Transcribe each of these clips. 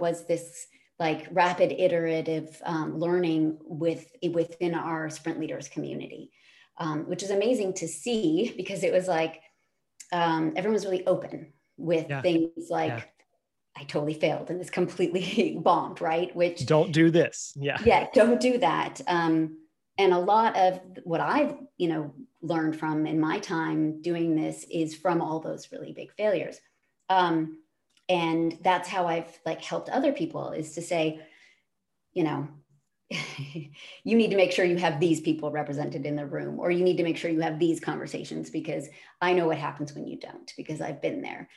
was this like rapid iterative um, learning with within our sprint leaders community um, which is amazing to see because it was like um, everyone was really open with yeah. things like yeah. I totally failed and this completely bombed, right? Which don't do this. Yeah. Yeah, don't do that. Um, and a lot of what I've, you know, learned from in my time doing this is from all those really big failures. Um, and that's how I've like helped other people is to say, you know, you need to make sure you have these people represented in the room, or you need to make sure you have these conversations because I know what happens when you don't, because I've been there.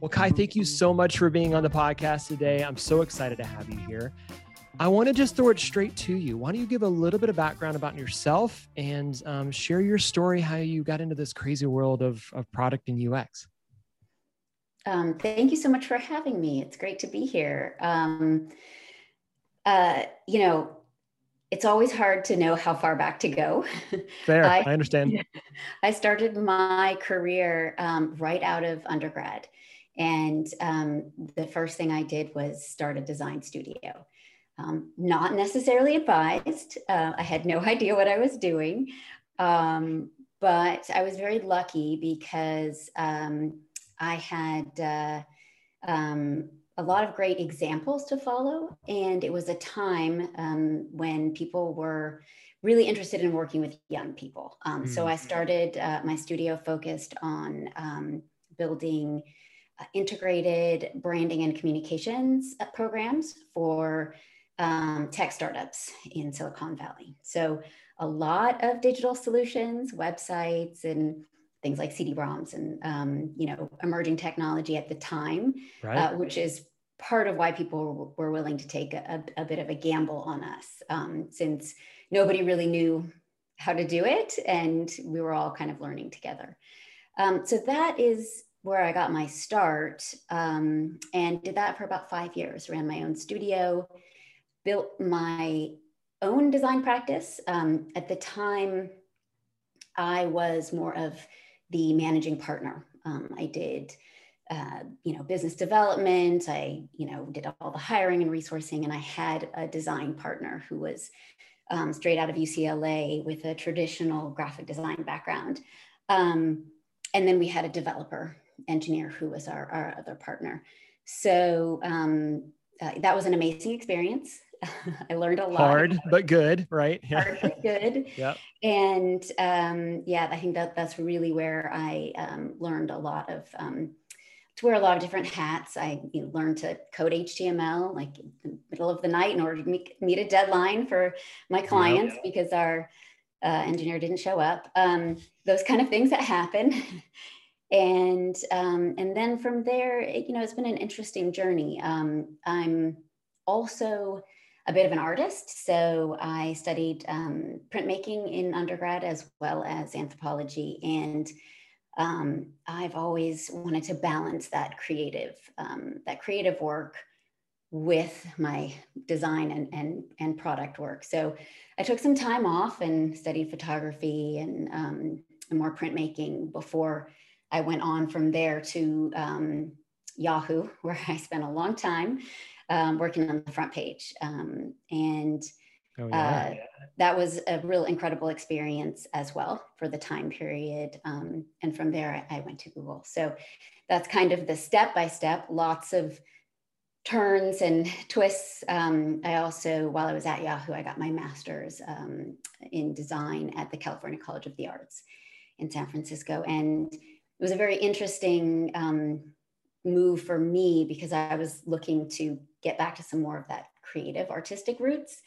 Well, Kai, thank you so much for being on the podcast today. I'm so excited to have you here. I want to just throw it straight to you. Why don't you give a little bit of background about yourself and um, share your story, how you got into this crazy world of, of product and UX? Um, thank you so much for having me. It's great to be here. Um, uh, you know, it's always hard to know how far back to go. Fair, I, I understand. I started my career um, right out of undergrad. And um, the first thing I did was start a design studio. Um, not necessarily advised. Uh, I had no idea what I was doing. Um, but I was very lucky because um, I had uh, um, a lot of great examples to follow. And it was a time um, when people were really interested in working with young people. Mm. So I started uh, my studio focused on building uh, integrated branding and communications uh, programs for um, tech startups in Silicon Valley. So a lot of digital solutions, websites, and things like CD-ROMs and um, you know emerging technology at the time, right. uh, which is part of why people were willing to take a, a bit of a gamble on us, um, since nobody really knew how to do it, and we were all kind of learning together. Um, so that is where I got my start, um, and did that for about five years. Ran my own studio built my own design practice. Um, at the time, I was more of the managing partner. Um, I did, uh, you know, business development. I, you know, did all the hiring and resourcing, and I had a design partner who was um, straight out of UCLA with a traditional graphic design background. Um, and then we had a developer engineer who was our, our other partner. So um, uh, that was an amazing experience. I learned a lot. Hard but good, right? Yeah. Hard but good. yeah. And um, yeah, I think that that's really where I um, learned a lot of um, to wear a lot of different hats. I you know, learned to code HTML like in the middle of the night in order to meet, meet a deadline for my clients yeah. because our uh, engineer didn't show up. Um, those kind of things that happen. and um, and then from there, it, you know, it's been an interesting journey. Um, I'm also a bit of an artist. So I studied um, printmaking in undergrad as well as anthropology. And um, I've always wanted to balance that creative, um, that creative work with my design and, and, and product work. So I took some time off and studied photography and, um, and more printmaking before I went on from there to um, Yahoo, where I spent a long time um, working on the front page. Um, and oh, yeah. uh, that was a real incredible experience as well for the time period. Um, and from there, I, I went to Google. So that's kind of the step by step, lots of turns and twists. Um, I also, while I was at Yahoo, I got my master's um, in design at the California College of the Arts in San Francisco. And it was a very interesting um, move for me because I was looking to get back to some more of that creative artistic roots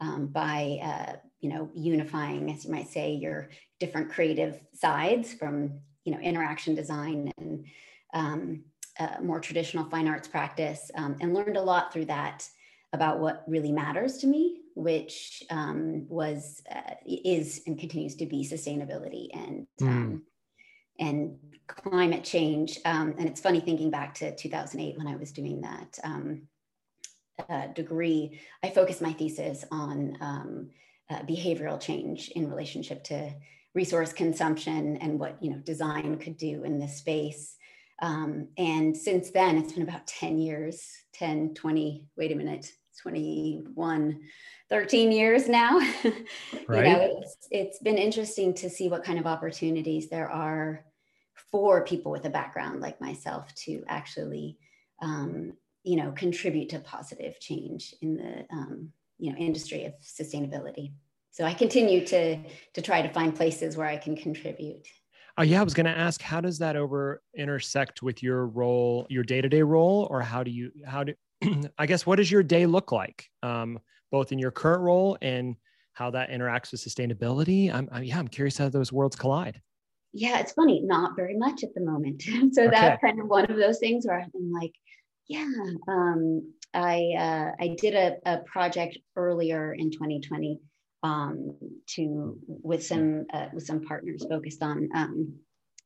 um, by uh, you know unifying as you might say your different creative sides from you know interaction design and um, uh, more traditional fine arts practice um, and learned a lot through that about what really matters to me which um, was uh, is and continues to be sustainability and mm. and climate change um, and it's funny thinking back to 2008 when i was doing that uh, degree, I focused my thesis on um, uh, behavioral change in relationship to resource consumption and what you know design could do in this space um, and since then it's been about 10 years 10 20 wait a minute 21 13 years now right. you know it's, it's been interesting to see what kind of opportunities there are for people with a background like myself to actually um, you know contribute to positive change in the um, you know industry of sustainability. So i continue to to try to find places where i can contribute. Oh yeah i was going to ask how does that over intersect with your role your day-to-day role or how do you how do i guess what does your day look like? Um, both in your current role and how that interacts with sustainability? I'm, I'm yeah i'm curious how those worlds collide. Yeah it's funny not very much at the moment. So okay. that's kind of one of those things where i've been like yeah um, I uh, I did a, a, project earlier in 2020 um, to with some uh, with some partners focused on um,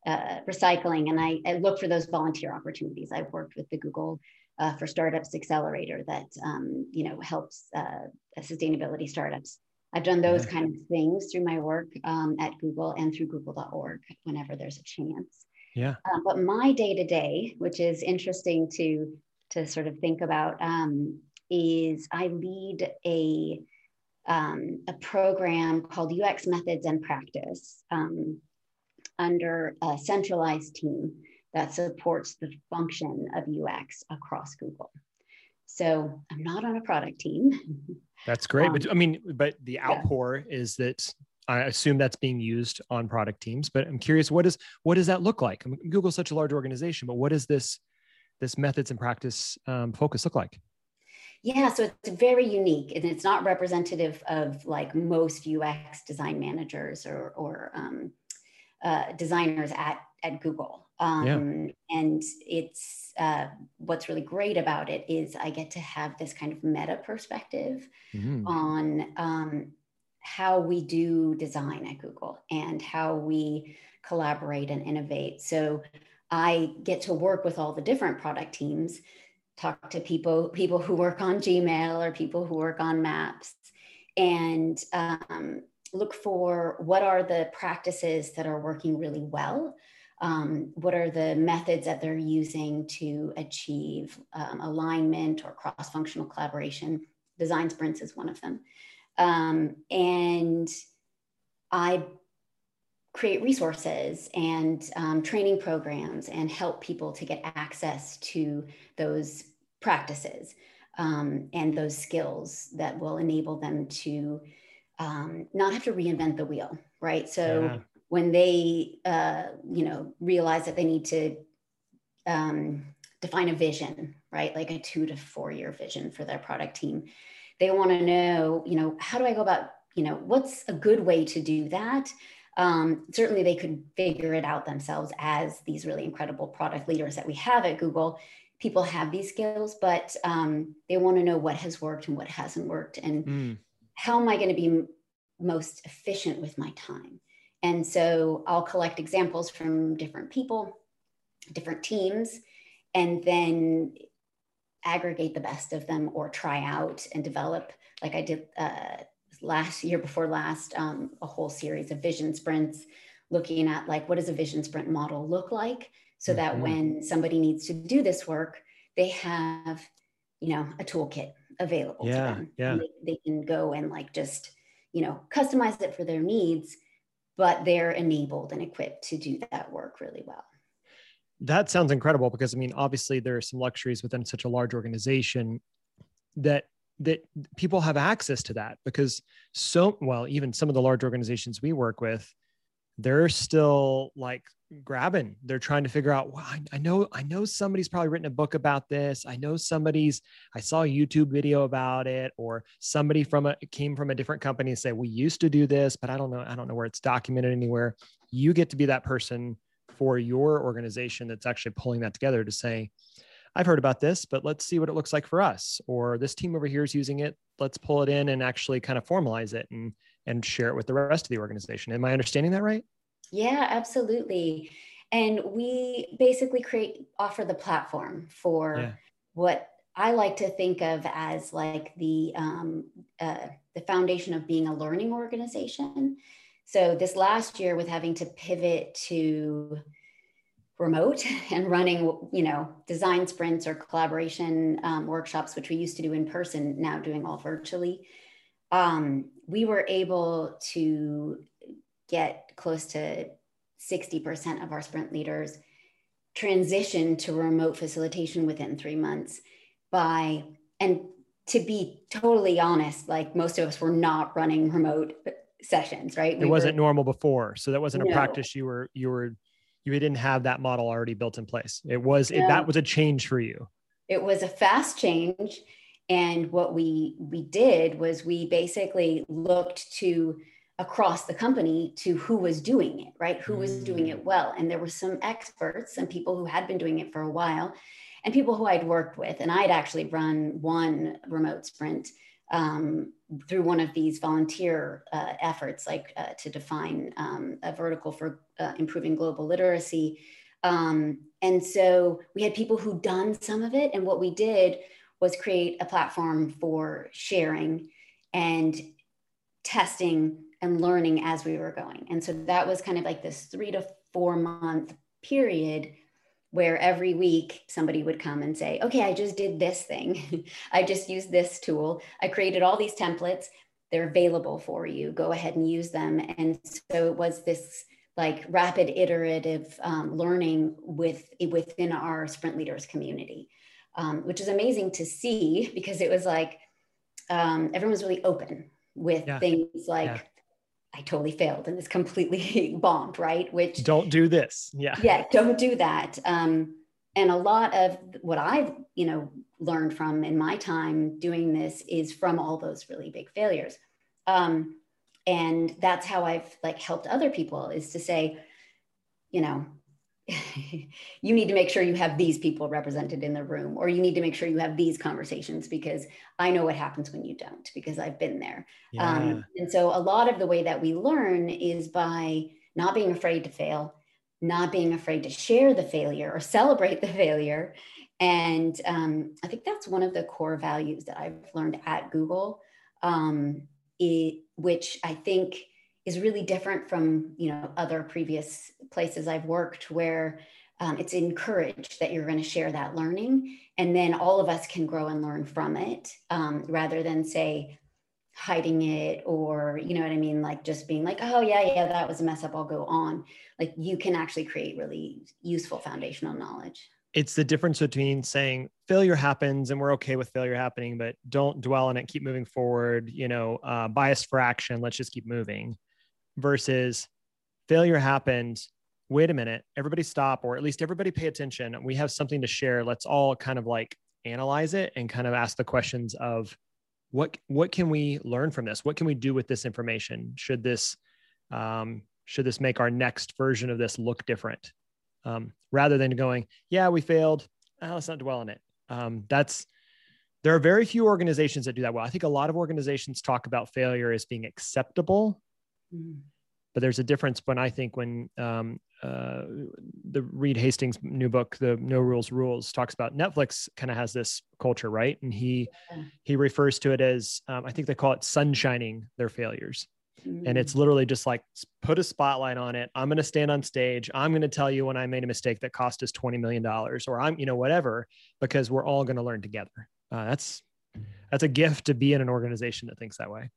uh, recycling, and I, I look for those volunteer opportunities. I've worked with the Google uh, for Startups Accelerator that um, you know helps uh, sustainability startups. I've done those kind of things through my work um, at Google and through Google.org whenever there's a chance. Yeah. Uh, but my day to day, which is interesting to to sort of think about um, is I lead a um, a program called UX Methods and Practice um, under a centralized team that supports the function of UX across Google. So I'm not on a product team. That's great, but um, I mean, but the outpour yeah. is that I assume that's being used on product teams. But I'm curious, what is what does that look like? I mean, Google's such a large organization, but what is this this methods and practice um, focus look like? Yeah, so it's very unique and it's not representative of like most UX design managers or, or um, uh, designers at, at Google. Um, yeah. And it's uh, what's really great about it is I get to have this kind of meta perspective mm-hmm. on um, how we do design at Google and how we collaborate and innovate. So I get to work with all the different product teams, talk to people, people who work on Gmail or people who work on maps, and um, look for what are the practices that are working really well. Um, what are the methods that they're using to achieve um, alignment or cross functional collaboration? Design sprints is one of them. Um, and I create resources and um, training programs and help people to get access to those practices um, and those skills that will enable them to um, not have to reinvent the wheel right? So yeah. when they uh, you know realize that they need to um, define a vision right? Like a two to four year vision for their product team they want to know you know how do i go about you know what's a good way to do that um, certainly they could figure it out themselves as these really incredible product leaders that we have at Google. People have these skills, but um, they want to know what has worked and what hasn't worked, and mm. how am I going to be m- most efficient with my time? And so I'll collect examples from different people, different teams, and then aggregate the best of them or try out and develop, like I did uh, last year before last um, a whole series of vision sprints looking at like what does a vision sprint model look like so mm-hmm. that when somebody needs to do this work they have you know a toolkit available yeah, to them. yeah. They, they can go and like just you know customize it for their needs but they're enabled and equipped to do that work really well. That sounds incredible because i mean obviously there are some luxuries within such a large organization that that people have access to that because so well even some of the large organizations we work with they're still like grabbing. They're trying to figure out well, I, I, know i know somebody's probably written a book about this. I know somebody's i saw a youtube video about it or somebody from a came from a different company and say we used to do this but i don't know i don't know where it's documented anywhere. You get to be that person for your organization that's actually pulling that together to say I've heard about this, but let's see what it looks like for us. Or this team over here is using it. Let's pull it in and actually kind of formalize it and and share it with the rest of the organization. Am I understanding that right? Yeah, absolutely. And we basically create offer the platform for yeah. what I like to think of as like the um, uh, the foundation of being a learning organization. So this last year, with having to pivot to remote and running, you know, design sprints or collaboration um, workshops, which we used to do in person, now doing all virtually, um, we were able to get close to 60% of our sprint leaders transition to remote facilitation within three months by and to be totally honest like most of us were not running remote sessions right? We it wasn't were, normal before so that wasn't a practice you were you were you didn't have that model already built in place it was no. it, that was a change for you it was a fast change and what we we did was we basically looked to across the company to who was doing it, right? Who was doing it mm. well. And there were some experts and people who had been doing it for a while and people who I'd worked with. And I'd actually run one remote sprint um, through one of these volunteer uh, efforts, like uh, to define um, a vertical for uh, improving global literacy. Um, and so we had people who done some of it. And what we did was create a platform for sharing and testing and learning as we were going. And so that was kind of like this three to four month period where every week somebody would come and say, okay, I just did this thing. I just used this tool. I created all these templates. They're available for you. Go ahead and use them. And so it was this like rapid iterative um, learning with within our sprint leaders community, um, which is amazing to see because it was like um, everyone was really open with yeah. things like yeah. I totally failed and this completely bombed, right? Which don't do this. Yeah. Yeah, don't do that. Um, and a lot of what I've, you know, learned from in my time doing this is from all those really big failures. Um, and that's how I've like helped other people is to say, you know, you need to make sure you have these people represented in the room or you need to make sure you have these conversations because i know what happens when you don't because i've been there yeah. um, and so a lot of the way that we learn is by not being afraid to fail not being afraid to share the failure or celebrate the failure and um, i think that's one of the core values that i've learned at google um, it, which i think is really different from you know other previous places I've worked where um, it's encouraged that you're going to share that learning and then all of us can grow and learn from it um, rather than say hiding it or you know what i mean? Like just being like oh yeah yeah that was a mess up i'll go on. Like you can actually create really useful foundational knowledge. It's the difference between saying failure happens and we're okay with failure happening but don't dwell on it keep moving forward you know uh, bias for action let's just keep moving versus failure happened. Wait a minute, everybody stop, or at least everybody pay attention. We have something to share. Let's all kind of like analyze it and kind of ask the questions of what what can we learn from this? What can we do with this information? Should this um, should this make our next version of this look different? Um, rather than going, yeah, we failed. Oh, let's not dwell on it. Um, that's there are very few organizations that do that well. I think a lot of organizations talk about failure as being acceptable Mm. But there's a difference when I think when um, uh, the Reed Hastings new book, the No Rules Rules, talks about Netflix kind of has this culture, right? And he yeah. he refers to it as um, I think they call it sunshining their failures. And it's mm. literally just like put a spotlight on it. I'm going to stand on stage. I'm going to tell you when I made a mistake that cost us $20 million or I'm, you know, whatever, because we're all going to learn together. Uh, that's, that's a gift to be in an organization that thinks that way.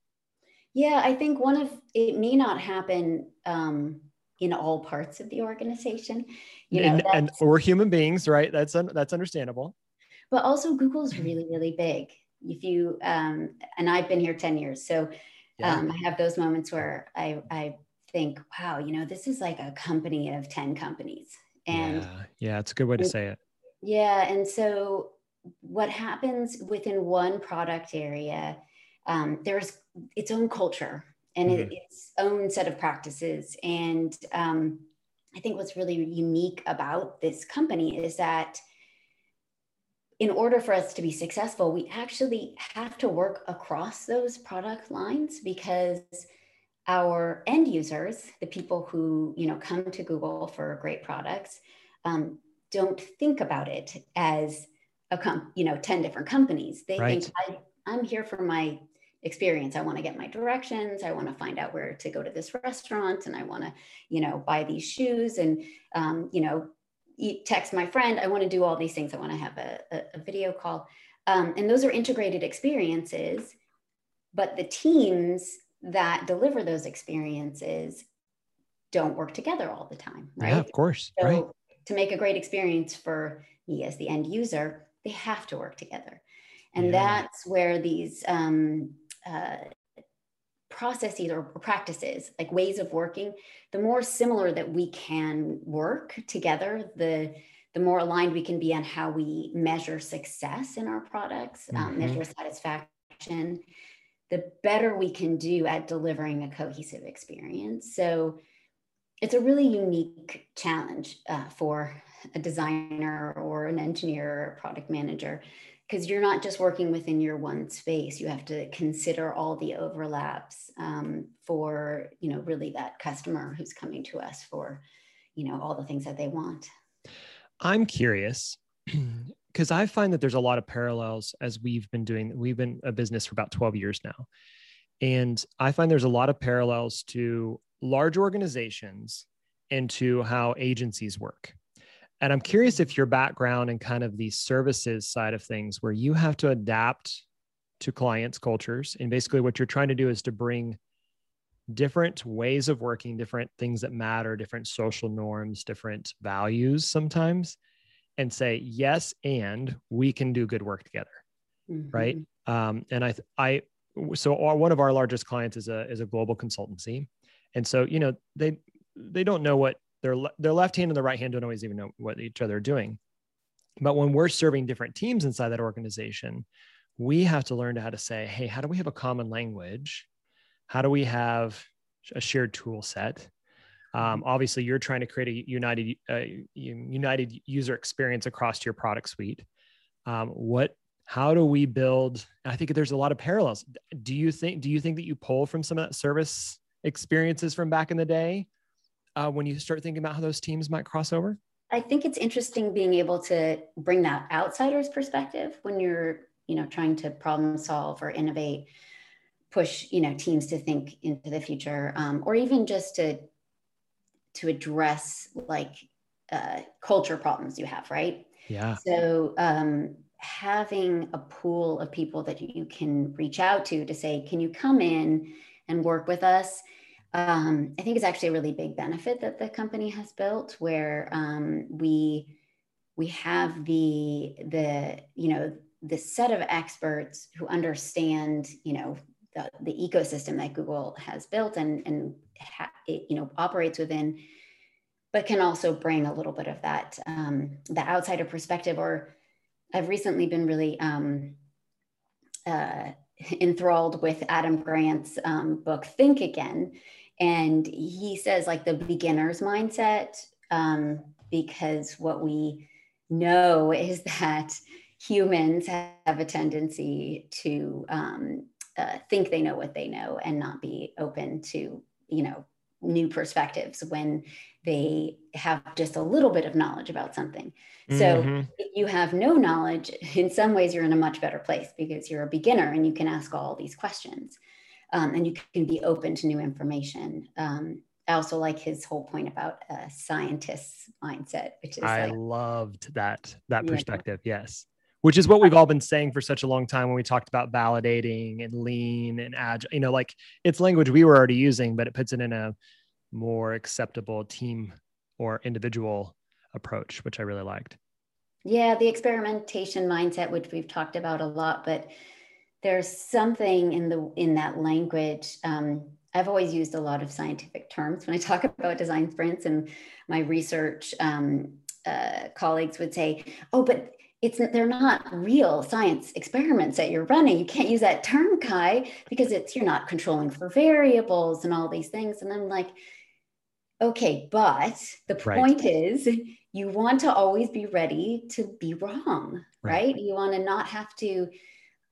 Yeah, I think one of it may not happen um, in all parts of the organization. You know, and, and we're human beings, right? That's un, that's understandable. But also, Google's really, really big. If you um, and I've been here ten years, so yeah. um, I have those moments where I I think, wow, you know, this is like a company of ten companies, and yeah, yeah it's a good way to say it. Yeah, and so what happens within one product area um, there's its own culture and mm-hmm. its own set of practices. And um, I think what's really unique about this company is that in order for us to be successful, we actually have to work across those product lines because our end users, the people who you know come to Google for great products, um, don't think about it as a com- you know 10 different companies they Right. think I, i'm here for my experience i want to get my directions i want to find out where to go to this restaurant and i want to you know buy these shoes and um, you know eat, text my friend i want to do all these things i want to have a, a, a video call um, and those are integrated experiences but the teams that deliver those experiences don't work together all the time right Yeah, of course. so right. to make a great experience for me as the end user, they have to work together. And Yeah. that's where these um, uh, processes or practices, like ways of working, the more similar that we can work together, the the more aligned we can be on how we measure success in our products, um, Mhm. measure satisfaction, the better we can do at delivering a cohesive experience. So it's a really unique challenge uh, for a designer or an engineer or a product manager because you're not just working within your one space you have to consider all the overlaps um, for you know really that customer who's coming to us for you know all the things that they want I'm curious because I find that there's a lot of parallels as we've been doing. We've been a business for about 12 years now. And I find there's a lot of parallels to large organizations and to how agencies work. And I'm curious if your background and kind of the services side of things, where you have to adapt to clients' cultures, and basically what you're trying to do is to bring different ways of working, different things that matter, different social norms, different values sometimes, and say, yes, and we can do good work together. Right. Mhm. Um, and I, I, so our, one of our largest clients is a, is a global consultancy. And so, you know, they, they don't know what their, their left hand and the right hand don't always even know what each other are doing. But when we're serving different teams inside that organization, we have to learn to how to say, hey, how do we have a common language? How do we have a shared tool set? Um, obviously, you're trying to create a united uh, united user experience across your product suite. Um, what? How do we build? I think there's a lot of parallels. Do you think? Do you think that you pull from some of that service experiences from back in the day uh, when you start thinking about how those teams might cross over? I think it's interesting being able to bring that outsider's perspective when you're, you know, trying to problem solve or innovate, push, you know, teams to think into the future, um, or even just to to address like uh, culture problems you have, right? Yeah. So um, having a pool of people that you can reach out to to say, can you come in and work with us? Um, I think it's actually a really big benefit that the company has built, where um, we we have the the you know the set of experts who understand you know the, the ecosystem that Google has built and and ha- it, you know operates within, but can also bring a little bit of that um, the outsider perspective. Or I've recently been really um, uh, enthralled with Adam Grant's um, book Think Again, and he says like the beginner's mindset um, because what we know is that humans have a tendency to um, uh, think they know what they know and not be open to you know new perspectives when they have just a little bit of knowledge about something so Mhm. if you have no knowledge in some ways you're in a much better place because you're a beginner and you can ask all these questions um, and you can be open to new information um, i also like his whole point about a scientist's mindset which is I like loved that that Yeah. perspective. Yes. Which is what we've all been saying for such a long time when we talked about validating and lean and agile. You know, like it's language we were already using, but it puts it in a more acceptable team or individual approach, which I really liked. Yeah, the experimentation mindset, which we've talked about a lot, but there's something in the in that language. Um, I've always used a lot of scientific terms when I talk about design sprints, and my research um, uh, colleagues would say, "Oh, but it's they're not real science experiments that you're running. You can't use that term, Kai, because it's you're not controlling for variables and all these things." And I'm like, "Okay, but the Right. point is." you want to always be ready to be wrong Right. right, you want to not have to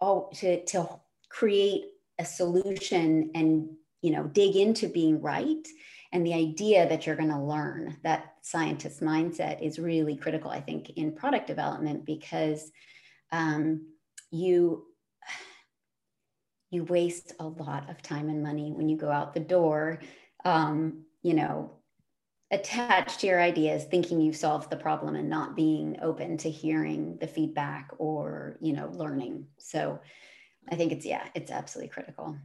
oh to to create a solution and you know dig into being right and the idea that you're going to learn that scientist mindset is really critical i think in product development because um, you you waste a lot of time and money when you go out the door um, you know attached to your ideas thinking you've solved the problem and not being open to hearing the feedback or you know learning. So i think it's yeah it's absolutely critical.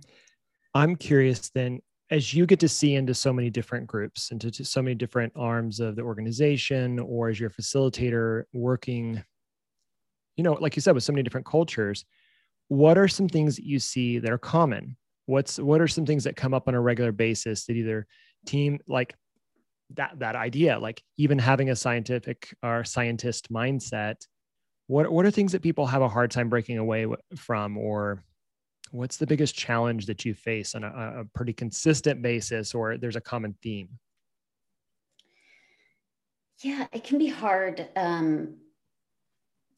I'm curious then as you get to see into so many different groups into so many different arms of the organization or as your facilitator working you know like you said with so many different cultures what are some things that you see that are common? What's what are some things that come up on a regular basis that either team like that that idea like even having a scientific or scientist mindset what what are things that people have a hard time breaking away from or what's the biggest challenge that you face on a, a pretty consistent basis or there's a common theme yeah it can be hard um,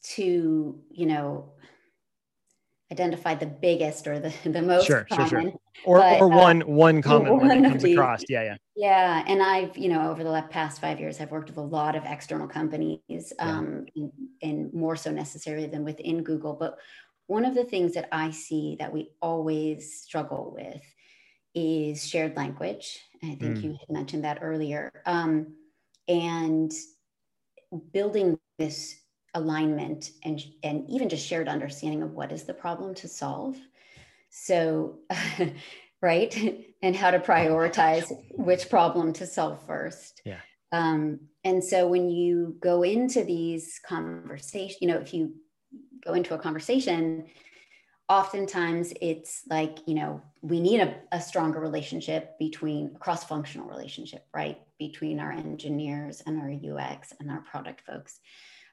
to you know identify the biggest or the, the most sure, common. Sure, sure. Or, but, or one uh, one common one, one that comes across. Yeah, yeah. Yeah. And I've, you know, over the past five years, I've worked with a lot of external companies um, and, and more so necessary than within Google. But one of the things that I see that we always struggle with is shared language. I think mm. you had mentioned that earlier. Um, and building this alignment and, and even just shared understanding of what is the problem to solve. So, right? And how to prioritize which problem to solve first. Yeah. Um, and so when you go into these conversations, you know, if you go into a conversation, oftentimes it's like, you know, we need a, a stronger relationship between a cross-functional relationship, right? Between our engineers and our UX and our product folks.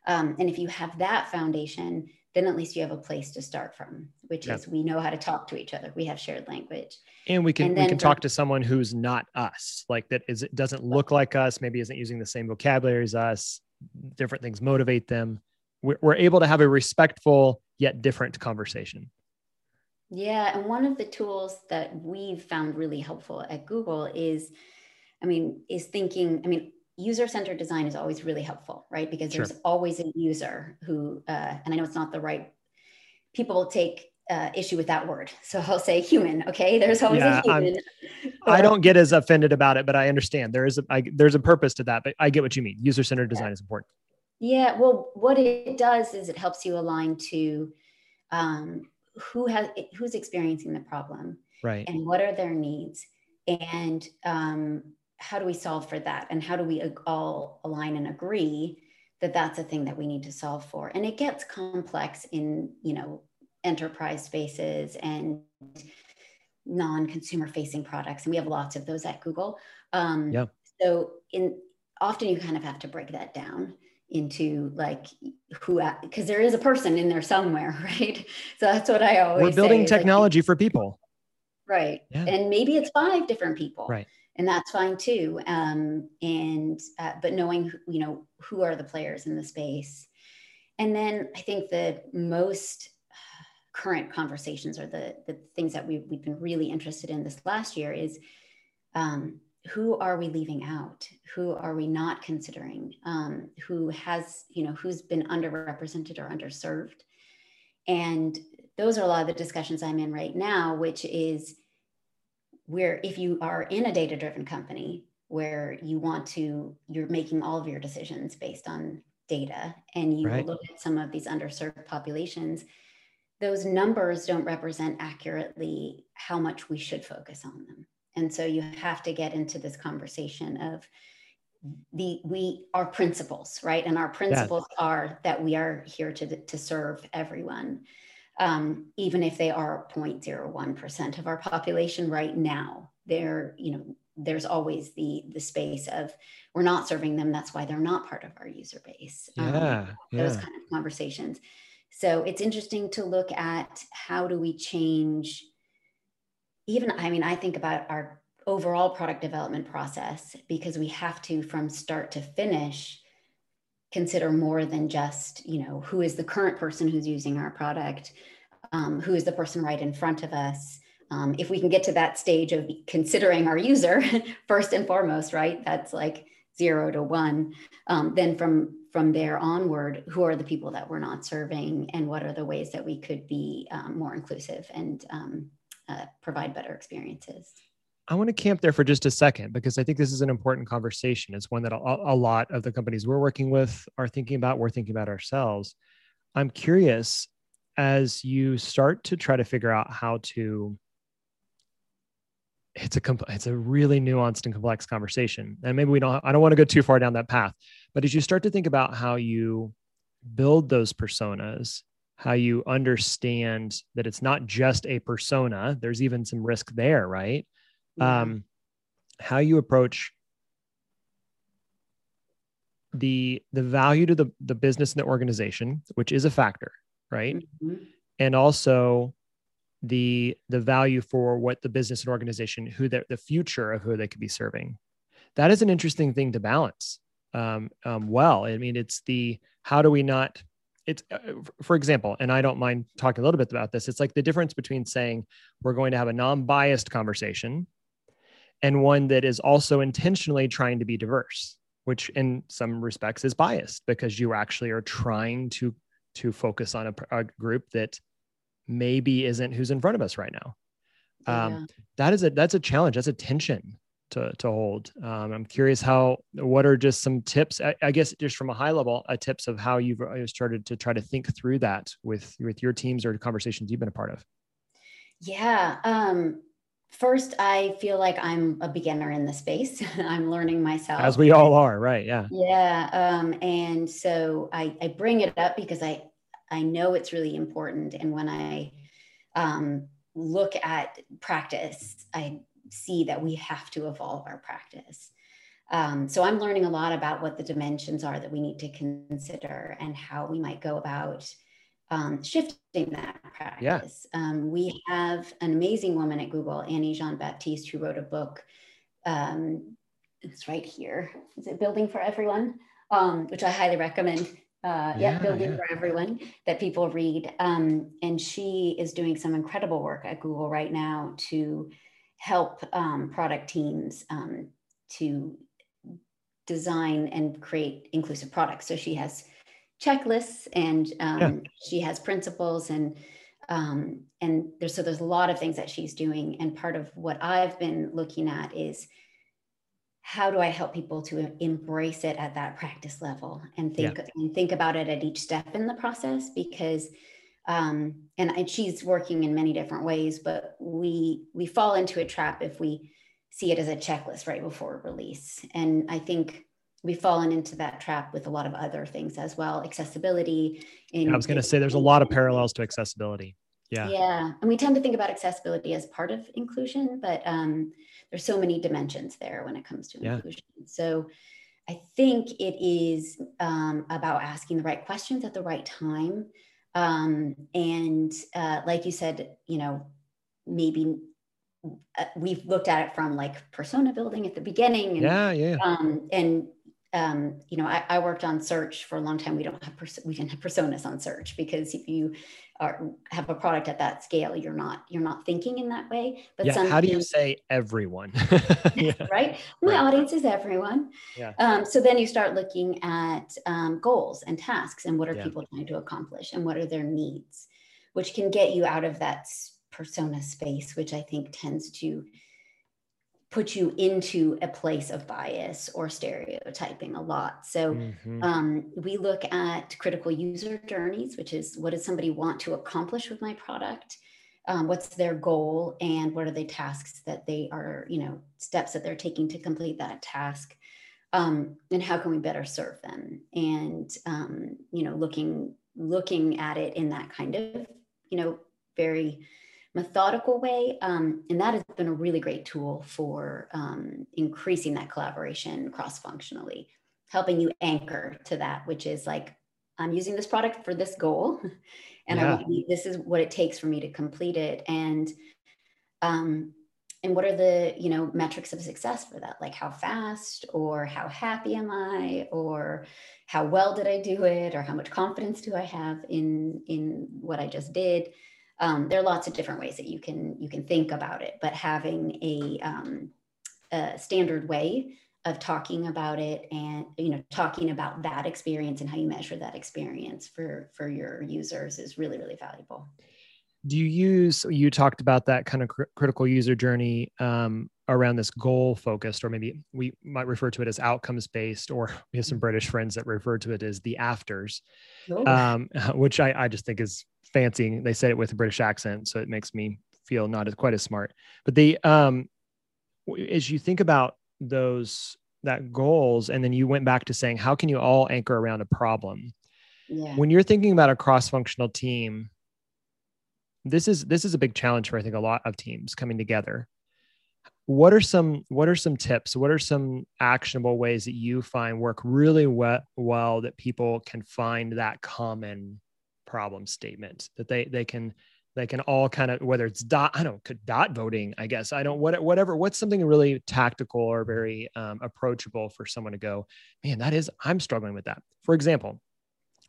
Um, and if you have that foundation, then at least you have a place to start from, which is we know how to talk to each other. We have shared language. And we can and we can talk to someone who's not us, like that is it doesn't look like us, maybe isn't using the same vocabulary as us, different things motivate them. We're, able to have a respectful yet different conversation. Yeah. And one of the tools that we've found really helpful at Google is, I mean, is thinking, I mean, user-centered design is always really helpful, right? Because there's always a user who, uh, and I know it's not the right, people will take uh, issue with that word. So I'll say human. Okay, there's always yeah, a human. Or, I don't get as offended about it, but I understand there is a I, there's a purpose to that. But I get what you mean. User centered design yeah. is important. Yeah. Well, what it does is it helps you align to um, who has who's experiencing the problem, right, and what are their needs, and um, how do we solve for that and how do we all align and agree that that's a thing that we need to solve for and it gets complex in you know enterprise spaces and non-consumer facing products and we have lots of those at google um, yeah. so in often you kind of have to break that down into like who because there is a person in there somewhere right? So that's what i always we're building technology like, for people. Right. Yeah. and maybe it's five different people. Right. And that's fine too. Um, and uh, but knowing you know who are the players in the space, and then I think the most current conversations or the the things that we, we've been really interested in this last year is um, who are we leaving out? Who are we not considering? Um, who has you know who's been underrepresented or underserved? And those are a lot of the discussions i'm in right now which is where if you are in a data driven company where you want to you're making all of your decisions based on data and you right. look at some of these underserved populations those numbers don't represent accurately how much we should focus on them and so you have to get into this conversation of the we are principles right and our principles yes. are that we are here to to serve everyone um, even if they are 0.01% of our population right now. They're, you know, there's always the the space of we're not serving them. That's why they're not part of our user base. Um, yeah, yeah. Those kind of conversations. So it's interesting to look at how do we change. Even I mean, I think about our overall product development process because we have to from start to finish consider more than just you know who is the current person who's using our product um, who is the person right in front of us. Um, if we can get to that stage of considering our user first and foremost right that's like zero to one um, then from from there onward, who are the people that we're not serving, and what are the ways that we could be um, more inclusive and um, uh, provide better experiences. I want to camp there for just a second because I think this is an important conversation. It's one that a, a lot of the companies we're working with are thinking about. We're thinking about ourselves. I'm curious as you start to try to figure out how to it's a it's a really nuanced and complex conversation and maybe we don't i don't want to go too far down that path but as you start to think about how you build those personas how you understand that it's not just a persona. There's even some risk there right? Yeah. um how you approach the the value to the the business and the organization which is a factor right? Mm-hmm. and also the the value for what the business and organization who the, the future of who they could be serving. That is an interesting thing to balance um, um, well. I mean it's the how do we not it's uh, for example and i don't mind talking a little bit about this it's like the difference between saying we're going to have a non-biased conversation and one that is also intentionally trying to be diverse which in some respects is biased because you actually are trying to to focus on a, a group that maybe isn't who's in front of us right now. Um. That is a that's a challenge. That's a tension to to hold. Um, I'm curious how what are just some tips? I, I guess just from a high level, uh, tips of how you've uh, started to try to think through that with with your teams or conversations you've been a part of. Yeah. Um, first, I feel like I'm a beginner in the space. I'm learning myself, as we all are, right? Yeah. Yeah. Um, and so I I bring it up because I I know it's really important. And when I um, look at practice, I see that we have to evolve our practice. Um, so I'm learning a lot about what the dimensions are that we need to consider and how we might go about um, shifting that practice. Yeah. Um, we have an amazing woman at Google, Annie Jean Baptiste, who wrote a book. Um, it's right here. Is it Building for Everyone? Um, which I highly recommend uh, yeah, yeah, building yeah. for everyone that people read. Um, and she is doing some incredible work at Google right now to help um, product teams um, to design and create inclusive products. So she has checklists and um, yeah. she has principles and um, and there's so there's a lot of things that she's doing. And part of what I've been looking at is how do I help people to embrace it at that practice level and think yeah. and think about it at each step in the process because um, and, and she's working in many different ways, but we we fall into a trap if we see it as a checklist right before release. And I think we've fallen into that trap with a lot of other things as well, accessibility. In, I was going to say there's a lot of parallels to accessibility. Yeah. Yeah. And we tend to think about accessibility as part of inclusion, but um, there's so many dimensions there when it comes to yeah. inclusion. So I think it is um, about asking the right questions at the right time. Um, and uh, like you said, you know, maybe uh, we've looked at it from like persona building at the beginning. And, yeah, yeah. Um, and um, you know, I, I, worked on search for a long time. We don't have pers- we didn't have personas on search because if you are have a product at that scale, you're not you're not thinking in that way. But yeah, how do you say everyone? yeah. Right, my right. audience is everyone. Yeah. Um, so then you start looking at um, goals and tasks and what are yeah. people trying to accomplish and what are their needs, which can get you out of that persona space, which I think tends to put you into a place of bias or stereotyping a lot. So mm-hmm. um, we look at critical user journeys, which is what does somebody want to accomplish with my product? Um, what's their goal and what are the tasks that they are, you know, steps that they're taking to complete that task? Um, and how can we better serve them? And um, you know, looking looking at it in that kind of, you know, very methodical way. Um, and that has been a really great tool for um, increasing that collaboration cross functionally, helping you anchor to that, which is like, I'm using this product for this goal, and yeah. I this is what it takes for me to complete it. And um, and what are the you know metrics of success for that like how fast or how happy am i or how well did i do it or how much confidence do i have in in what i just did um, there are lots of different ways that you can you can think about it but having a, um, a standard way of talking about it and you know talking about that experience and how you measure that experience for for your users is really really valuable do you use you talked about that kind of cr- critical user journey um, around this goal focused or maybe we might refer to it as outcomes based or we have some mm-hmm. british friends that refer to it as the afters oh. um, which I, I just think is fancy they said it with a british accent so it makes me feel not as quite as smart. But the um, as you think about those that goals and then you went back to saying how can you all anchor around a problem? Yeah. when you're thinking about a cross-functional team this is this is a big challenge for i think a lot of teams coming together. What are some what are some tips? What are some actionable ways that you find work really well, well that people can find that common problem statement that they they can they can all kind of whether it's dot i don't could dot voting i guess i don't what, whatever what's something really tactical or very um, approachable for someone to go man that is i'm struggling with that. For example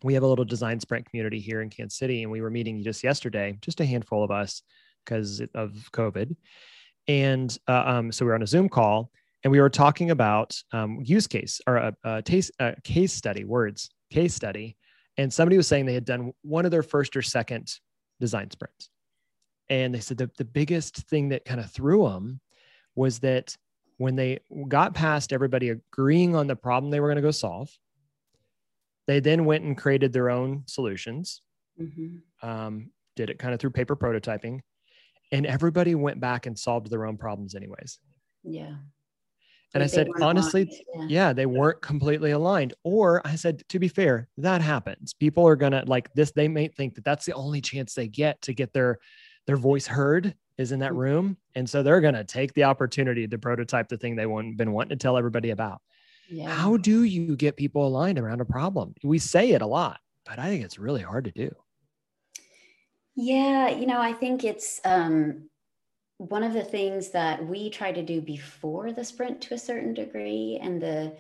we have a little design sprint community here in kansas city and we were meeting just yesterday just a handful of us because of covid. And uh, um, so we were on a zoom call and we were talking about um, use case or a, a, taste, a case study words case study and somebody was saying they had done one of their first or second design sprints. And they said the, the biggest thing that kind of threw them was that when they got past everybody agreeing on the problem they were going to go solve, they then went and created their own solutions, mm-hmm. um, did it kind of through paper prototyping, and everybody went back and solved their own problems, anyways. Yeah. And I said, honestly, yeah. yeah. they weren't completely aligned. Or I said, to be fair, that happens. People are gonna like this. They may think that that's the only chance they get to get their their voice heard is in that mm-hmm. room, and so they're gonna take the opportunity to prototype the thing they want been wanting to tell everybody about. Yeah. How do you get people aligned around a problem? We say it a lot, but I think it's really hard to do. Yeah, you know, I think it's um one of the things that we try to do before the sprint to a certain degree and the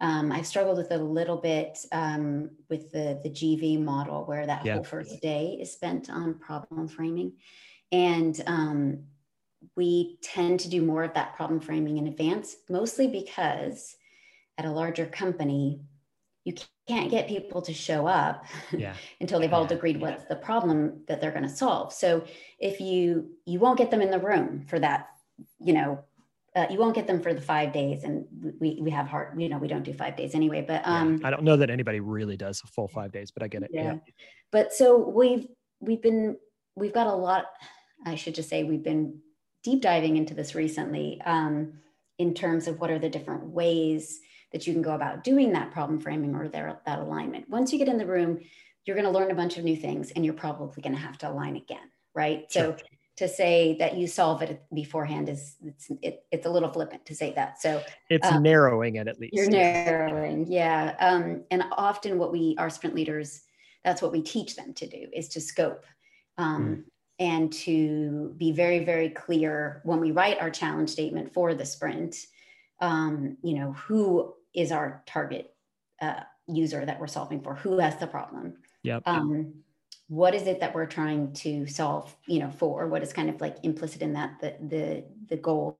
um, I've struggled with it a little bit um, with the the GV model where that yeah. whole first day is spent on problem framing, and um, we tend to do more of that problem framing in advance, mostly because at a larger company, you can't get people to show up yeah. until they've all agreed yeah. what's the problem that they're going to solve so if you you won't get them in the room for that you know uh, you won't get them for the five days and we we have hard you know we don't do five days anyway but um yeah. i don't know that anybody really does a full five days but i get it yeah. but so we've we've been we've got a lot i should just say we've been deep diving into this recently um in terms of what are the different ways that you can go about doing that problem framing or their, that alignment. Once you get in the room, you're going to learn a bunch of new things and you're probably going to have to align again, right? Sure. So to say that you solve it beforehand is it's it, it's a little flippant to say that. So it's um, narrowing it at least. You're narrowing, yeah. Um, and often what we our sprint leaders, that's what we teach them to do is to scope. Um, mm. And to be very, very clear when we write our challenge statement for the sprint, um, you know, who is our target uh, user that we're solving for? Who has the problem? Yep. Um, what is it that we're trying to solve? You know, for what is kind of like implicit in that the the the goal.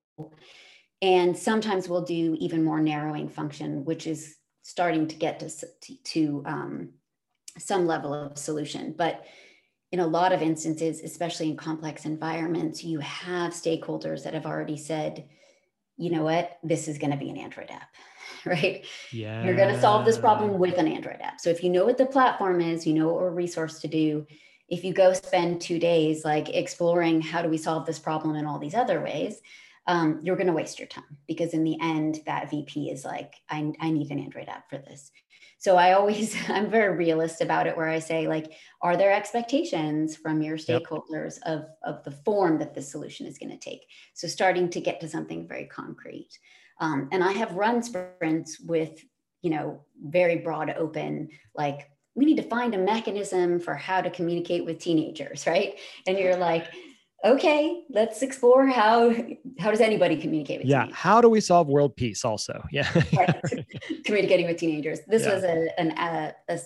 And sometimes we'll do even more narrowing function, which is starting to get to to, to um, some level of solution, but in a lot of instances, especially in complex environments, you have stakeholders that have already said, you know what, this is going to be an Android app. right? Yeah. You're going to solve this problem with an Android app. So if you know what the platform is, you know what resource to do. If you go spend two days like exploring how do we solve this problem in all these other ways, um, you're going to waste your time because in the end, that VP is like, I, I need an Android app for this. So I always, I'm very realist about it where I say, like, are there expectations from your stakeholders yep. of, of the form that this solution is going to take? So starting to get to something very concrete. Um, and I have run sprints with, you know, very broad open, like, we need to find a mechanism for how to communicate with teenagers, right? And you're like, okay, let's explore how how does anybody communicate with yeah teenagers? how do we solve world peace also yeah right. communicating with teenagers this yeah. was a, an, a, a,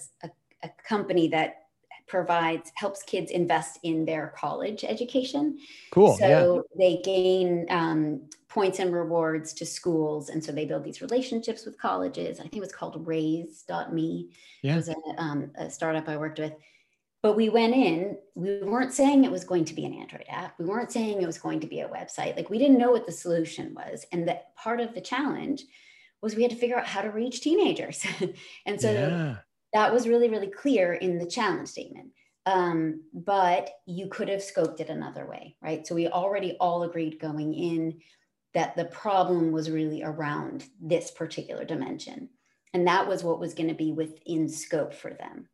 a company that provides helps kids invest in their college education cool so yeah. they gain um, points and rewards to schools. And so they build these relationships with colleges. I think it was called raise.me. Yeah. It was a, um, a startup I worked with. But we went in, we weren't saying it was going to be an Android app. We weren't saying it was going to be a website. Like we didn't know what the solution was. And that part of the challenge was we had to figure out how to reach teenagers. and so yeah. that was really, really clear in the challenge statement. Um, but you could have scoped it another way, right? So we already all agreed going in that the problem was really around this particular dimension. And that was what was going to be within scope for them.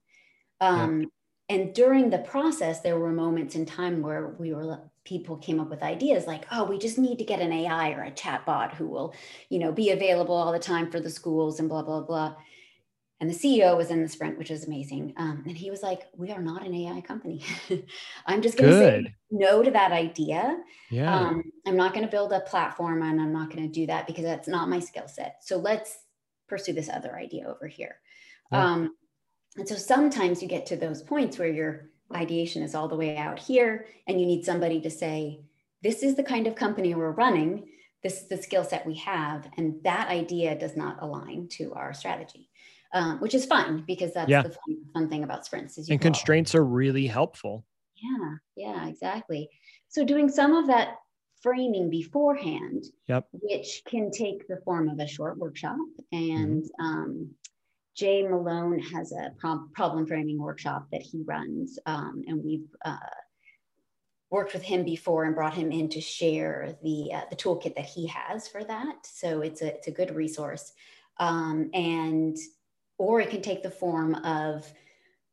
Um, yeah. And during the process, there were moments in time where we were people came up with ideas like, oh, we just need to get an AI or a chatbot who will, you know, be available all the time for the schools and blah, blah, blah. And the CEO was in the sprint, which is amazing. Um, and he was like, we are not an AI company. I'm just going to say no to that idea. Yeah. Um, I'm not going to build a platform and I'm not going to do that because that's not my skill set. So let's pursue this other idea over here. Yeah. Um, and so sometimes you get to those points where your ideation is all the way out here and you need somebody to say, this is the kind of company we're running. This is the skill set we have. And that idea does not align to our strategy um, which is fun because that's yeah. the fun, fun, thing about sprints. Is and constraints are really helpful. Yeah, yeah, exactly. So doing some of that framing beforehand, yep. which can take the form of a short workshop. And mm-hmm. um, Jay Melone has a problem framing workshop that he runs, um, and we've uh, worked with him before and brought him in to share the uh, the toolkit that he has for that. So it's a it's a good resource. Um, and or it can take the form of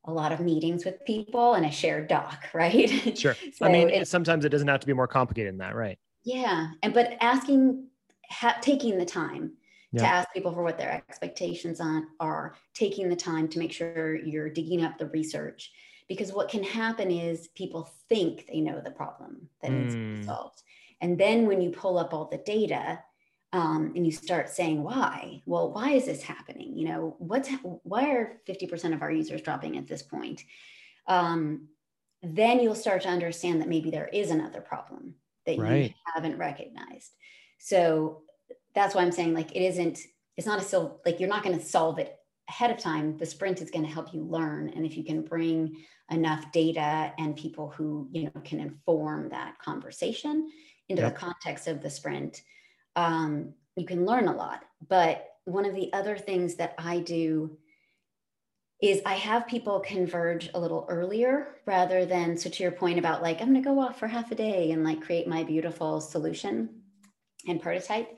a lot of meetings with people and a shared doc, right? Sure. so I mean, it, sometimes it doesn't have to be more complicated than that, right? Yeah. And but asking, ha- taking the time yeah. to ask people for what their expectations on are, taking the time to make sure you're digging up the research. Because what can happen is people think they know the problem that mm. needs to be hmm. solved. And then when you pull up all the data, um, and you start saying why? Well why is this happening? You know what's why are 50% of our users dropping at this point? Um, then you'll start to understand that maybe there is another problem that right. you haven't recognized. So that's why i'm saying like it isn't it's not a still like you're not going to solve it ahead of time. The sprint is going to help you learn and if you can bring enough data and people who you know can inform that conversation into yep. the context of the sprint um, you can learn a lot. But one of the other things that I do is I have people converge a little earlier rather than, so to your point about like, I'm going to go off for half a day and like create my beautiful solution and prototype.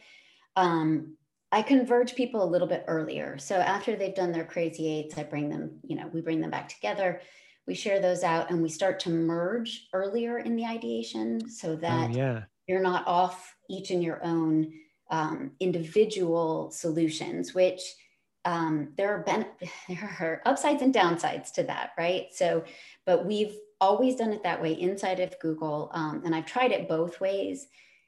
Um, I converge people a little bit earlier. So after they've done their crazy eights, I bring them, you know, we bring them back together. We share those out and we start to merge earlier in the ideation so oh, that oh, yeah. You're not off each in your own um, individual solutions, which um, there are ben- there are upsides and downsides to that, right? So, but we've always done it that way inside of Google, um, and I've tried it both ways.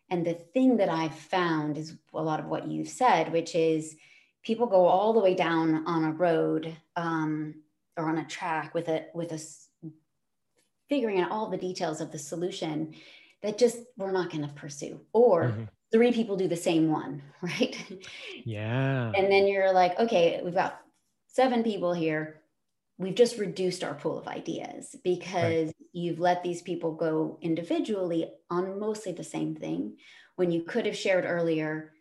And the thing that I've found is a lot of what you've said, which is people go all the way down on a road um, or on a track with a with a figuring out all the details of the solution that just we're not going to pursue or mm-hmm. three people do the same one right yeah and then you're like okay we've got seven people here we've just reduced our pool of ideas because right. you've let these people go individually on mostly the same thing when you could have shared earlier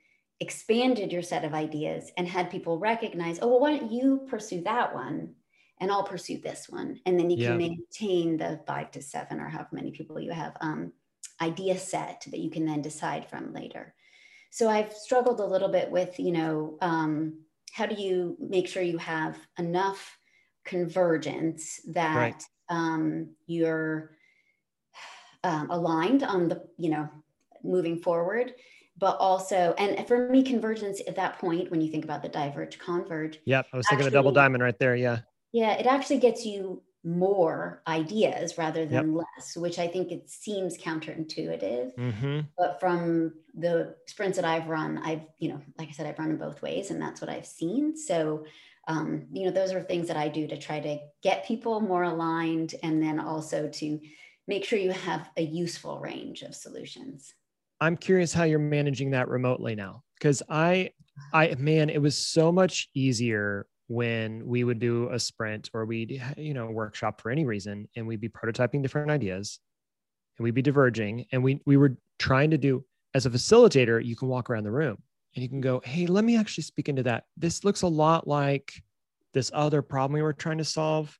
expanded your set of ideas and had people recognize oh well why don't you pursue that one and I'll pursue this one. And then you yeah. can maintain the five to seven or however many people you have um, idea set that you can then decide from later. So I've struggled a little bit with, you know, um, how do you make sure you have enough convergence that right. um, you're um, aligned on the, you know, moving forward, but also, and for me, convergence at that point, when you think about the diverge converge. Yep. I was thinking actually, a double diamond right there. Yeah. Yeah. It actually gets you more ideas rather than yep. less, which I think it seems counterintuitive. Mm-hmm. But from the sprints that I've run, I've, you know, like I said, I've run in both ways and that's what I've seen. So, um, you know, those are things that I do to try to get people more aligned and then also to make sure you have a useful range of solutions. I'm curious how you're managing that remotely now. Cause I, I, man, it was so much easier when we would do a sprint or we'd, you know, workshop for any reason and we'd be prototyping different ideas and we'd be diverging and we, we were trying to do as a facilitator, you can walk around the room and you can go, Hey, let me actually speak into that. This looks a lot like this other problem we were trying to solve.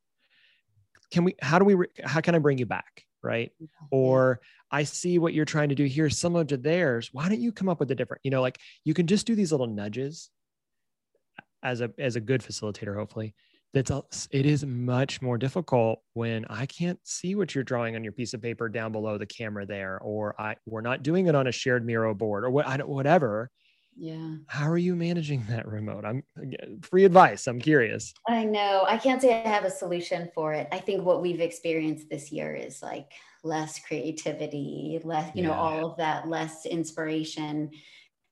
Can we, how do we, how can I bring you back? Right. Mm-hmm. Or I see what you're trying to do here, similar to theirs. Why don't you come up with a different, you know, like you can just do these little nudges as a, as a good facilitator, hopefully that's a, it is much more difficult when I can't see what you're drawing on your piece of paper down below the camera there, or I we're not doing it on a shared Miro board or what I don't whatever. Yeah. How are you managing that remote? I'm free advice. I'm curious. I know. I can't say I have a solution for it. I think what we've experienced this year is like less creativity, less, you yeah. know, all of that, less inspiration.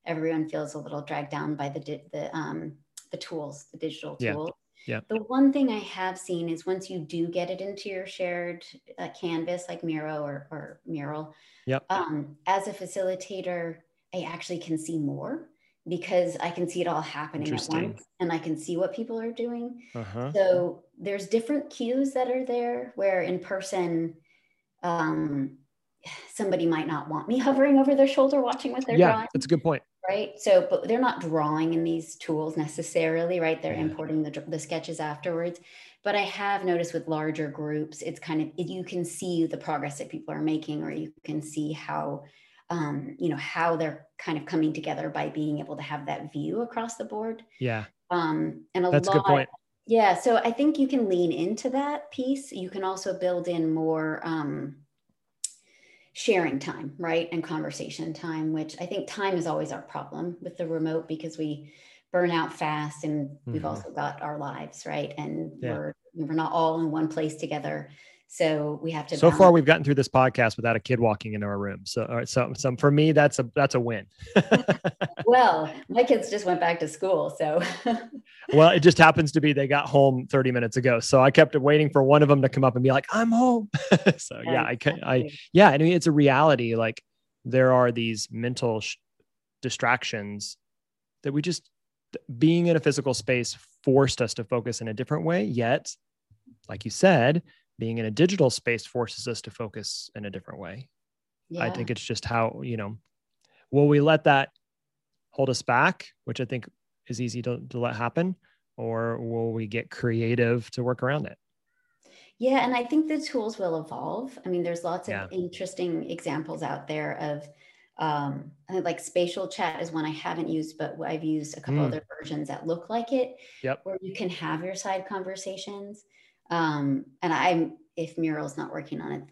Everyone feels a little dragged down by the the um the tools, the digital tools. Yeah. Yeah. The one thing I have seen is once you do get it into your shared uh, canvas like Miro or, or Mural, yep. um, as a facilitator, I actually can see more because I can see it all happening at once and I can see what people are doing. Uh-huh. So there's different cues that are there where in person, um, somebody might not want me hovering over their shoulder watching what they're yeah, drawing. That's a good point right? So but they're not drawing in these tools necessarily right? They're yeah. importing the, the sketches afterwards. But i have noticed with larger groups it's kind of you can see the progress that people are making or you can see how um, you know how they're kind of coming together by being able to have that view across the board. Yeah. Um, and a that's lot, a good point. Yeah so i think you can lean into that piece. You can also build in more um, sharing time, right? And conversation time, which I think time is always our problem with the remote because we burn out fast and mm-hmm. we've also got our lives, right? And yeah. we're we're not all in one place together. So we have to. So balance. far, we've gotten through this podcast without a kid walking into our room. So, so, so for me, that's a that's a win. well, my kids just went back to school, so. well, it just happens to be they got home 30 minutes ago, so I kept waiting for one of them to come up and be like, "I'm home." so yeah, I can, I yeah, I mean, it's a reality. Like there are these mental sh- distractions that we just being in a physical space forced us to focus in a different way. Yet, like you said being in a digital space forces us to focus in a different way. Yeah. I think it's just how, you know, will we let that hold us back, which I think is easy to, to let happen, or will we get creative to work around it? Yeah, and I think the tools will evolve. I mean, there's lots of yeah. interesting examples out there of um, like spatial chat is one I haven't used, but I've used a couple mm. other versions that look like it, yep. where you can have your side conversations. Um, and I'm, if Mural's not working on it,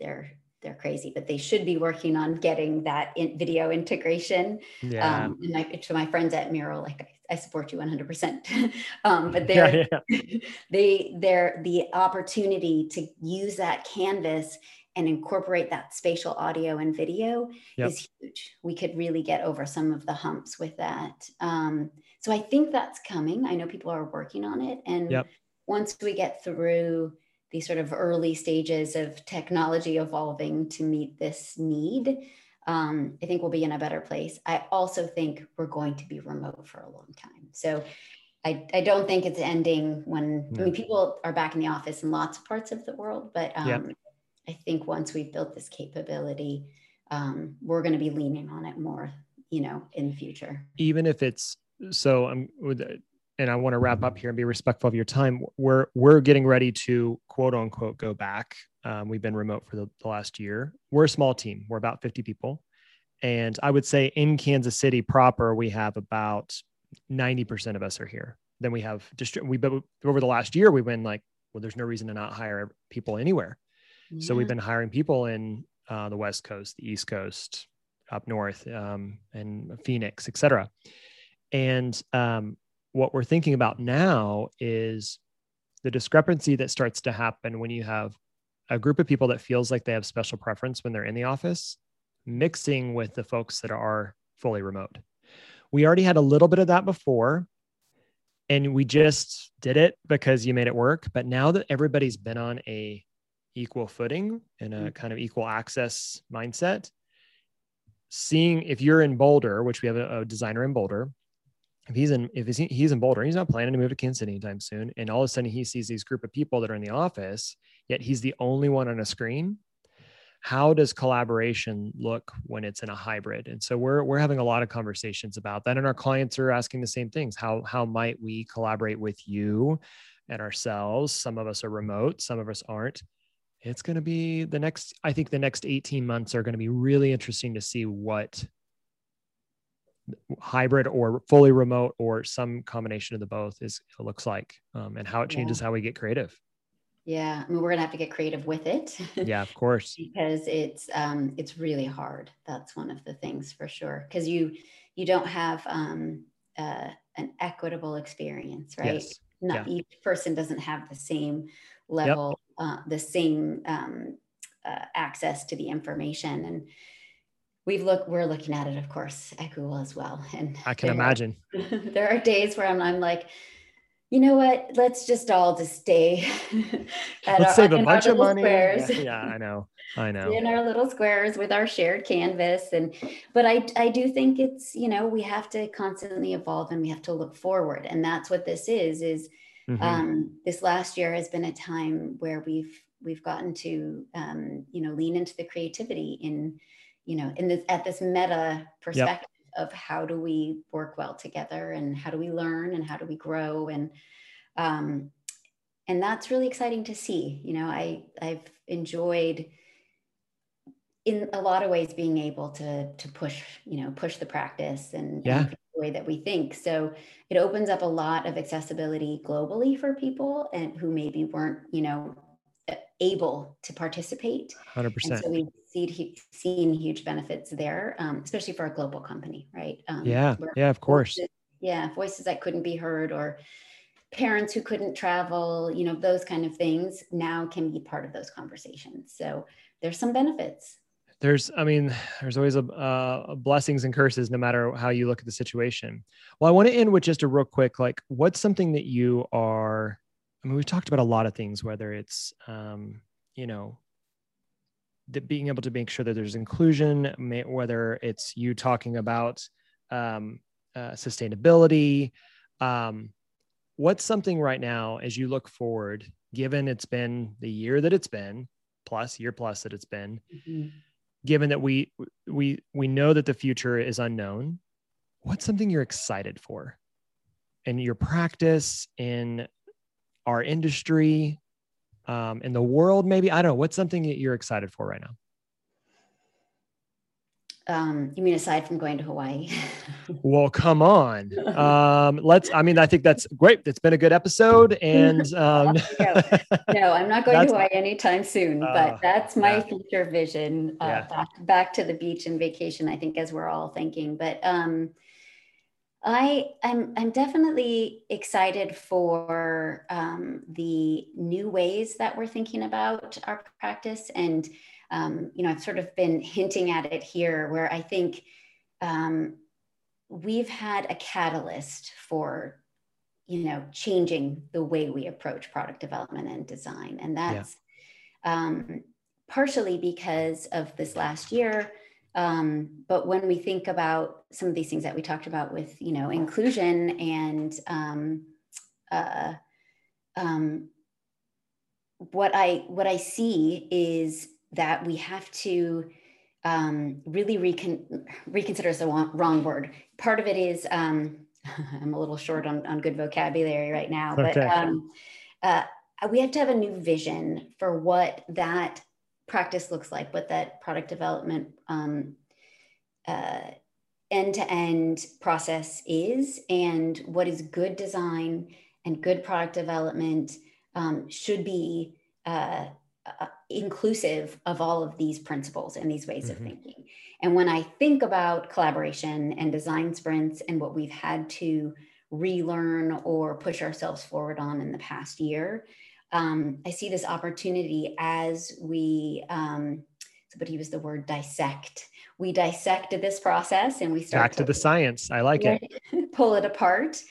they're they're crazy, but they should be working on getting that in video integration. Yeah. Um, and like to my friends at Mural, like I, I support you 100%. um, but they're, yeah, yeah. they, they're the opportunity to use that canvas and incorporate that spatial audio and video yep. is huge. We could really get over some of the humps with that. Um, so I think that's coming. I know people are working on it. And yep once we get through the sort of early stages of technology evolving to meet this need, um, I think we'll be in a better place. I also think we're going to be remote for a long time. So I, I don't think it's ending when, no. I mean, people are back in the office in lots of parts of the world, but um. I think once we've built this capability, um, we're going to be leaning on it more, you know, in the future. Even if it's so, I'm with and I want to wrap up here and be respectful of your time. We're we're getting ready to quote unquote go back. Um, we've been remote for the, the, last year. We're a small team. We're about 50 people, and I would say in Kansas City proper, we have about 90% of us are here. Then we have distri- we but over the last year we've been like, well, there's no reason to not hire people anywhere. Yeah. So we've been hiring people in uh, the West Coast, the East Coast, up north, um, and Phoenix, et cetera. And um, what we're thinking about now is the discrepancy that starts to happen when you have a group of people that feels like they have special preference when they're in the office mixing with the folks that are fully remote. We already had a little bit of that before and we just did it because you made it work, but now that everybody's been on a equal footing and a mm. kind of equal access mindset, seeing if you're in Boulder, which we have a, a designer in Boulder, if he's in if he's, he's in Boulder, he's not planning to move to Kansas City anytime soon, and all of a sudden he sees these group of people that are in the office, yet he's the only one on a screen. How does collaboration look when it's in a hybrid? And so we're we're having a lot of conversations about that, and our clients are asking the same things. How how might we collaborate with you and ourselves? Some of us are remote, some of us aren't. It's going to be the next. I think the next eighteen months are going to be really interesting to see what hybrid or fully remote or some combination of the both is it looks like um, and how it changes yeah. how we get creative yeah i mean we're gonna have to get creative with it yeah of course because it's um it's really hard that's one of the things for sure because you you don't have um uh, an equitable experience right yes. not yeah. each person doesn't have the same level yep. uh, the same um, uh, access to the information and we've looked we're looking at it of course at google as well. And i can imagine are, there are days where i'm, I'm like you know what? Let's just all just stay at let's our, save a bunch of money. yeah, yeah, i know i know. In our little squares with our shared canvas. And but i i do think it's you know we have to constantly evolve and we have to look forward. And that's what this is is mm-hmm. um, this last year has been a time where we've we've gotten to um, you know lean into the creativity in you know, in this at this meta perspective yep. of how do we work well together and how do we learn and how do we grow and um, and that's really exciting to see. You know, I I've enjoyed in a lot of ways being able to to push you know push the practice and, yeah. and the way that we think so it opens up a lot of accessibility globally for people and who maybe weren't you know able to participate 100% and so we've seen, seen huge benefits there um, especially for a global company right? Um, yeah yeah of course. voices, yeah voices that couldn't be heard or parents who couldn't travel you know those kind of things now can be part of those conversations. So there's some benefits. There's i mean there's always a uh, blessings and curses no matter how you look at the situation. Well i want to end with just a real quick like what's something that you are I mean, we've talked about a lot of things, whether it's, um, you know, being able to make sure that there's inclusion, may, whether it's you talking about um, uh, sustainability. Um, what's something right now as you look forward, given it's been the year that it's been, plus year plus that it's been, mm-hmm. given that we we we know that the future is unknown, what's something you're excited for? in your practice in our industry, um, in the world, maybe? I don't know. What's something that you're excited for right now? Um, you mean aside from going to Hawaii? well, come on. Um, let's. I mean, I think that's great. It's been a good episode, and um, no, I'm not going to Hawaii anytime soon. Uh, but that's my yeah. future vision. Uh, yeah. back, back to the beach and vacation. I think, as we're all thinking. But um, I I'm I'm definitely excited for um, the new ways that we're thinking about our practice, and um, you know I've sort of been hinting at it here, where I think um, we've had a catalyst for you know changing the way we approach product development and design, and that's yeah. Um, partially because of this last year um, but when we think about some of these things that we talked about with, you know, inclusion and um, uh, um, what I what I see is that we have to um, really recon- reconsider is the wrong word. Part of it is um, I'm a little short on, on good vocabulary right now, okay. but um, uh, we have to have a new vision for what that practice looks like, what that product development um, uh, end-to-end process is, and what is good design and good product development um, should be uh, uh, inclusive of all of these principles and these ways mm-hmm. of thinking. And when I think about collaboration and design sprints and what we've had to relearn or push ourselves forward on in the past year, um, I see this opportunity as we, um, somebody used the word dissect. We dissected this process and we start back to, to the science. I like it. Pull it apart.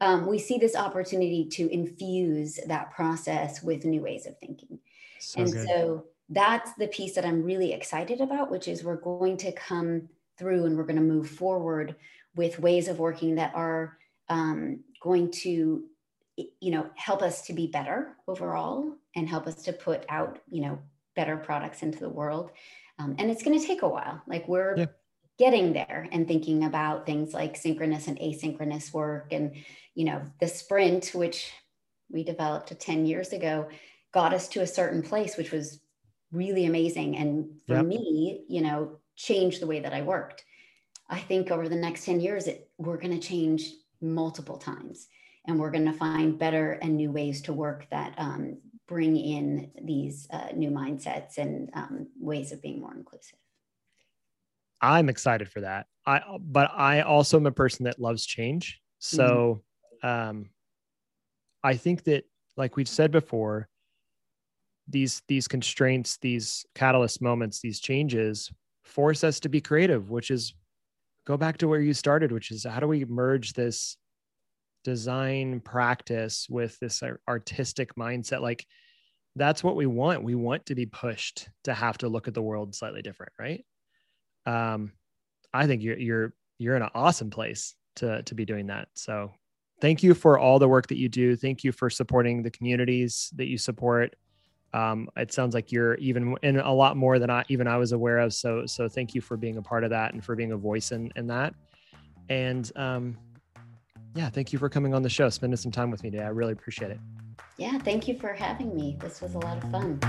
Um, we see this opportunity to infuse that process with new ways of thinking. So and good. so that's the piece that I'm really excited about, which is we're going to come through and we're going to move forward with ways of working that are um, going to you know help us to be better overall and help us to put out you know better products into the world um, and it's going to take a while like we're yeah. getting there and thinking about things like synchronous and asynchronous work and you know the sprint which we developed 10 years ago got us to a certain place which was really amazing and for yep. me you know changed the way that i worked i think over the next 10 years it, we're going to change multiple times and we're going to find better and new ways to work that um, bring in these uh, new mindsets and um, ways of being more inclusive. I'm excited for that. I but i also am a person that loves change. So mm-hmm. um, i think that like we've said before these these constraints these catalyst moments these changes force us to be creative which is go back to where you started which is how do we merge this design practice with this artistic mindset like that's what we want. We want to be pushed to have to look at the world slightly different right? Um i think you're you're you're in an awesome place to to be doing that. So thank you for all the work that you do. Thank you for supporting the communities that you support. Um, it sounds like you're even in a lot more than I even I was aware of. So so thank you for being a part of that and for being a voice in in that. And um, yeah, thank you for coming on the show, spending some time with me today. I really appreciate it. Yeah, thank you for having me. This was a lot of fun.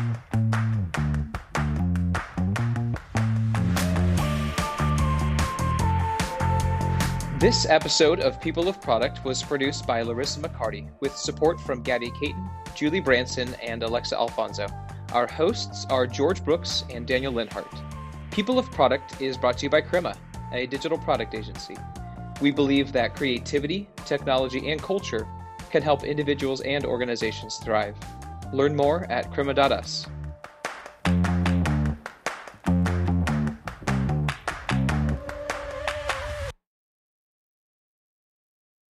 This episode of People of Product was produced by Larissa McCarty with support from Gabby Caton, Julie Branson, and Alexa Alfonso. Our hosts are George Brooks and Daniel Linhart. People of Product is brought to you by Crema, a digital product agency. We believe that creativity, technology, and culture can help individuals and organizations thrive. Learn more at crema.us.